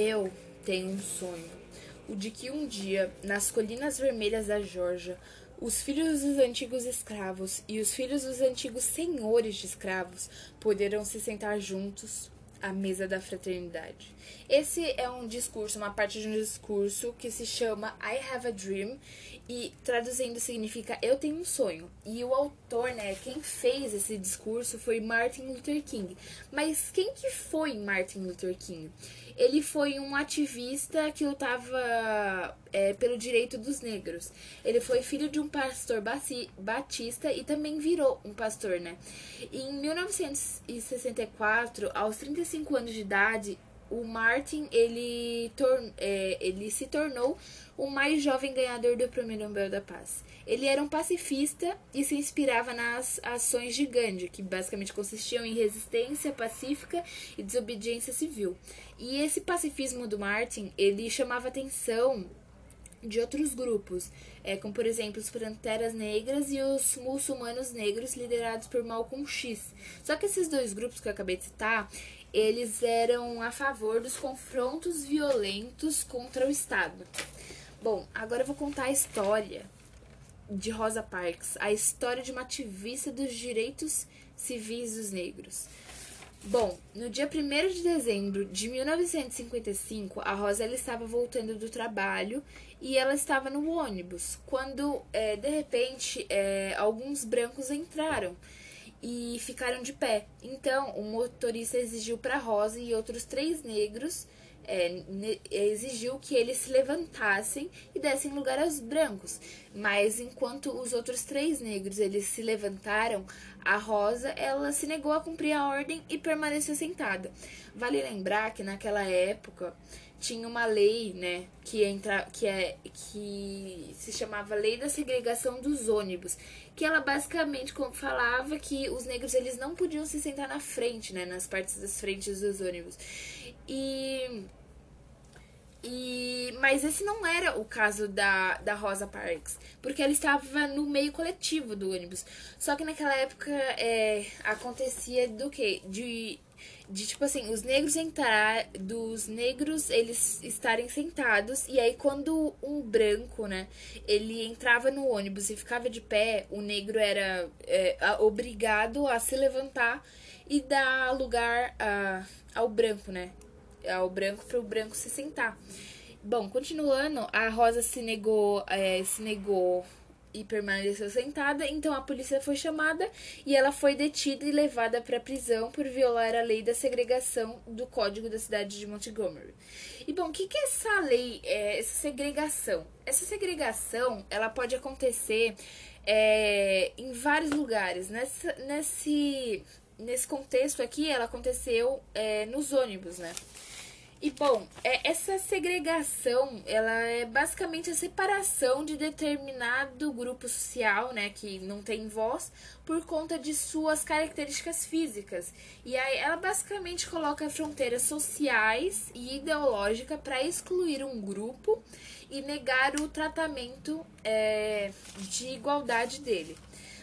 Eu tenho um sonho, o de que um dia, nas colinas vermelhas da Geórgia, os filhos dos antigos escravos e os filhos dos antigos senhores de escravos poderão se sentar juntos à mesa da fraternidade. Esse é um discurso, uma parte de um discurso que se chama I Have a Dream e traduzindo significa eu tenho um sonho. E o autor, né, quem fez esse discurso foi Martin Luther King. Mas quem que foi Martin Luther King? Ele foi um ativista que lutava é, pelo direito dos negros. Ele foi filho de um pastor batista e também virou um pastor, né? Em 1964, aos 35 anos de idade, o Martin ele, é, ele se tornou o mais jovem ganhador do Prêmio Nobel da Paz. Ele era um pacifista e se inspirava nas ações de Gandhi, que basicamente consistiam em resistência pacífica e desobediência civil. E esse pacifismo do Martin ele chamava atenção de outros grupos, é, como por exemplo os Panteras Negras e os muçulmanos negros liderados por Malcolm X. Só que esses dois grupos que eu acabei de citar, eles eram a favor dos confrontos violentos contra o Estado. Bom, agora eu vou contar a história de Rosa Parks, a história de uma ativista dos direitos civis dos negros. Bom, no dia 1 de dezembro de 1955, a Rosa ela estava voltando do trabalho e ela estava no ônibus, quando, é, de repente, é, alguns brancos entraram e ficaram de pé. Então, o motorista exigiu para Rosa e outros três negros é, exigiu que eles se levantassem e dessem lugar aos brancos. Mas enquanto os outros três negros eles se levantaram, a Rosa ela se negou a cumprir a ordem e permaneceu sentada. Vale lembrar que naquela época tinha uma lei, né, que entra que é que se chamava Lei da Segregação dos Ônibus, que ela basicamente falava que os negros eles não podiam se sentar na frente, né, nas partes das frentes dos ônibus. E e, mas esse não era o caso da, da Rosa Parks, porque ela estava no meio coletivo do ônibus. Só que naquela época é, acontecia do que? De de tipo assim, os negros entrar, dos negros eles estarem sentados e aí quando um branco, né, ele entrava no ônibus e ficava de pé, o negro era é, obrigado a se levantar e dar lugar a, ao branco, né, ao branco para o branco se sentar. Bom, continuando, a Rosa se negou, é, se negou e permaneceu sentada, então a polícia foi chamada e ela foi detida e levada para prisão por violar a lei da segregação do Código da cidade de Montgomery. E bom, o que, que é essa lei, é, essa segregação? Essa segregação, ela pode acontecer é, em vários lugares. Nessa, nesse, nesse contexto aqui, ela aconteceu é, nos ônibus, né? E bom, é, essa segregação, ela é basicamente a separação de determinado grupo social, né, que não tem voz, por conta de suas características físicas. E aí ela basicamente coloca fronteiras sociais e ideológicas para excluir um grupo e negar o tratamento é, de igualdade dele.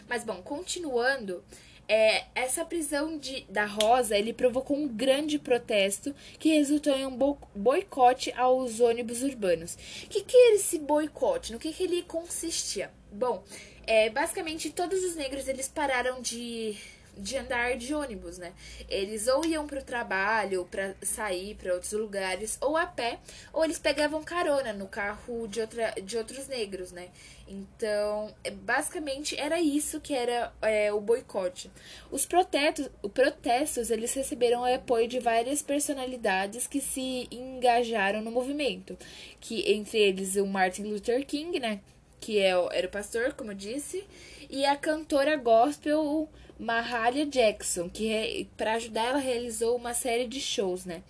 Mas bom, continuando, é, essa prisão de, da Rosa ele provocou um grande protesto que resultou em um boicote aos ônibus urbanos. O que, que era esse boicote? No que, que ele consistia? Bom, é, basicamente todos os negros eles pararam de de andar de ônibus, né? Eles ou iam para o trabalho, para sair para outros lugares, ou a pé, ou eles pegavam carona no carro de, outra, de outros negros, né? Então, é, basicamente era isso que era é, o boicote. Os protestos, os protestos, eles receberam o apoio de várias personalidades que se engajaram no movimento, que entre eles o Martin Luther King, né? Que é, era o pastor, como eu disse, e a cantora gospel Mahalia Jackson, que para ajudar ela realizou uma série de shows, né?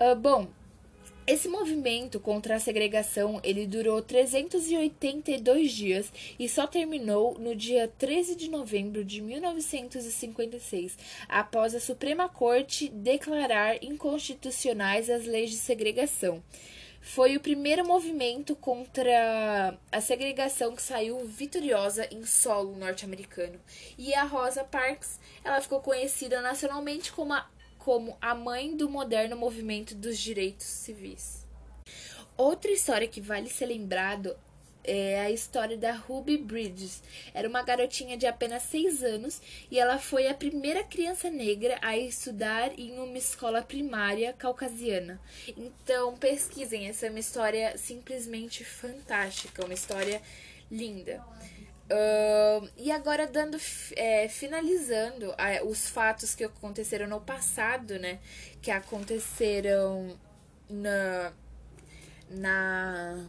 Uh, bom, esse movimento contra a segregação ele durou 382 dias e só terminou no dia 13 de novembro de 1956, após a Suprema Corte declarar inconstitucionais as leis de segregação foi o primeiro movimento contra a segregação que saiu vitoriosa em solo norte-americano. E a Rosa Parks, ela ficou conhecida nacionalmente como a como a mãe do moderno movimento dos direitos civis. Outra história que vale ser lembrado é a história da Ruby Bridges. Era uma garotinha de apenas 6 anos e ela foi a primeira criança negra a estudar em uma escola primária caucasiana. Então, pesquisem, essa é uma história simplesmente fantástica, uma história linda. Uh, e agora dando é, finalizando os fatos que aconteceram no passado, né? Que aconteceram na, na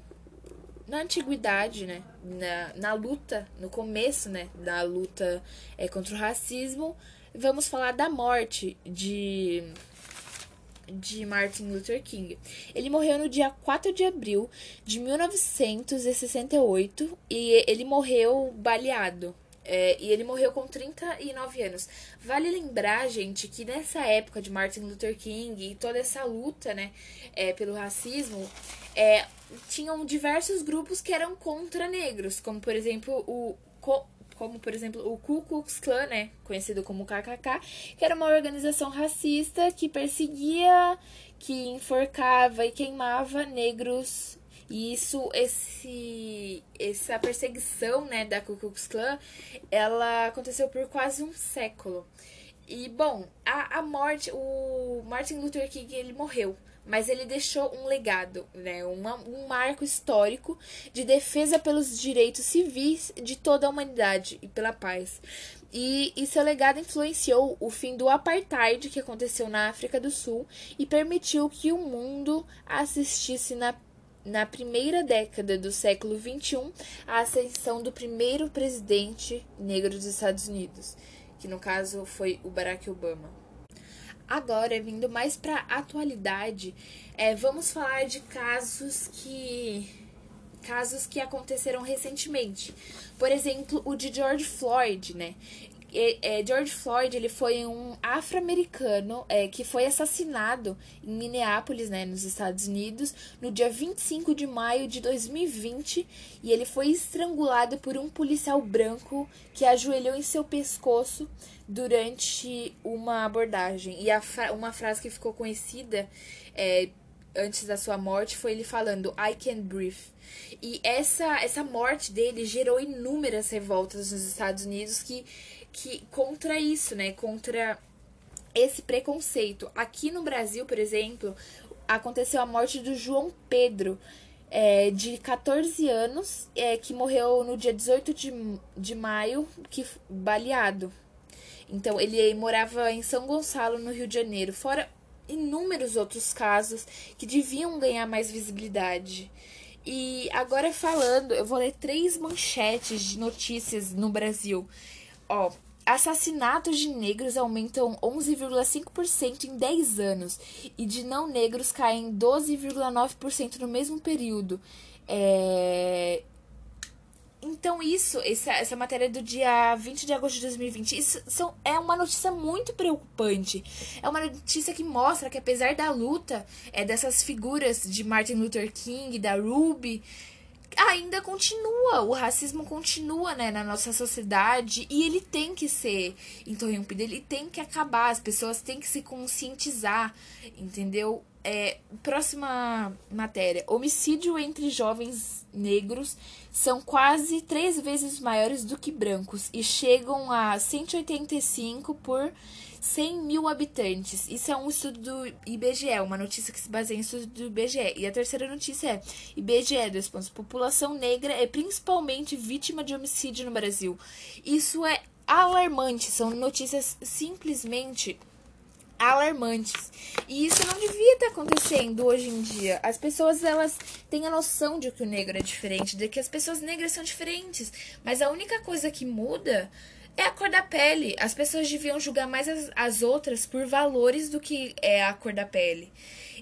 na antiguidade, né? Na, na luta, no começo, né? Da luta é, contra o racismo, vamos falar da morte de de Martin Luther King. Ele morreu no dia 4 de abril de 1968 e ele morreu baleado. É, e ele morreu com 39 anos. Vale lembrar, gente, que nessa época de Martin Luther King e toda essa luta, né, é, pelo racismo, é, tinham diversos grupos que eram contra negros, como por exemplo o como por exemplo o Ku Klux Klan, né, conhecido como KKK, que era uma organização racista que perseguia, que enforcava e queimava negros. E isso, esse, essa perseguição, né, da Ku Klux Klan, ela aconteceu por quase um século. E bom, a, a morte, o Martin Luther King ele morreu mas ele deixou um legado, né, uma, um marco histórico de defesa pelos direitos civis de toda a humanidade e pela paz. E, e seu legado influenciou o fim do apartheid que aconteceu na África do Sul e permitiu que o mundo assistisse na na primeira década do século XXI, a ascensão do primeiro presidente negro dos Estados Unidos, que no caso foi o Barack Obama. Agora, vindo mais para atualidade, é, vamos falar de casos que casos que aconteceram recentemente. Por exemplo, o de George Floyd, né? É, George Floyd ele foi um afro-americano é, que foi assassinado em Minneapolis, né, nos Estados Unidos, no dia 25 de maio de 2020 e ele foi estrangulado por um policial branco que ajoelhou em seu pescoço durante uma abordagem. E fra uma frase que ficou conhecida é, antes da sua morte foi ele falando I can't breathe. E essa, essa morte dele gerou inúmeras revoltas nos Estados Unidos que que contra isso, né? Contra esse preconceito. Aqui no Brasil, por exemplo, aconteceu a morte do João Pedro, é, de 14 anos, é, que morreu no dia 18 de, de maio, que baleado. Então, ele morava em São Gonçalo, no Rio de Janeiro. Fora inúmeros outros casos que deviam ganhar mais visibilidade. E agora falando, eu vou ler três manchetes de notícias no Brasil. Ó, assassinatos de negros aumentam 11,5% em 10 anos e de não negros caem 12,9% no mesmo período. É... Então, isso, essa, essa matéria do dia 20 de agosto de 2020, isso são, é uma notícia muito preocupante. É uma notícia que mostra que, apesar da luta é, dessas figuras de Martin Luther King, da Ruby, ainda continua, o racismo continua, né, na nossa sociedade e ele tem que ser interrompido, ele tem que acabar, as pessoas têm que se conscientizar, entendeu? É, próxima matéria. Homicídio entre jovens negros são quase três vezes maiores do que brancos e chegam a 185 por 100 mil habitantes. Isso é um estudo do IBGE, uma notícia que se baseia em estudo do IBGE. E a terceira notícia é: IBGE, dois pontos. População negra é principalmente vítima de homicídio no Brasil. Isso é alarmante, são notícias simplesmente alarmantes. E isso não devia estar acontecendo hoje em dia. As pessoas elas têm a noção de que o negro é diferente, de que as pessoas negras são diferentes, mas a única coisa que muda é a cor da pele. As pessoas deviam julgar mais as, as outras por valores do que é a cor da pele.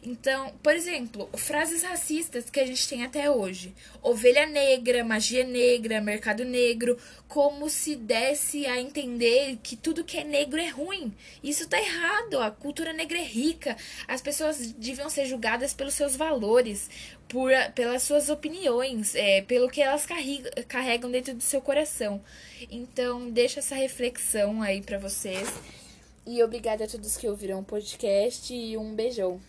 Então, por exemplo, frases racistas que a gente tem até hoje: ovelha negra, magia negra, mercado negro, como se desse a entender que tudo que é negro é ruim. Isso tá errado. A cultura negra é rica. As pessoas deviam ser julgadas pelos seus valores, por, pelas suas opiniões, é, pelo que elas carregam dentro do seu coração. Então, deixa essa reflexão aí para vocês. E obrigada a todos que ouviram o podcast e um beijão.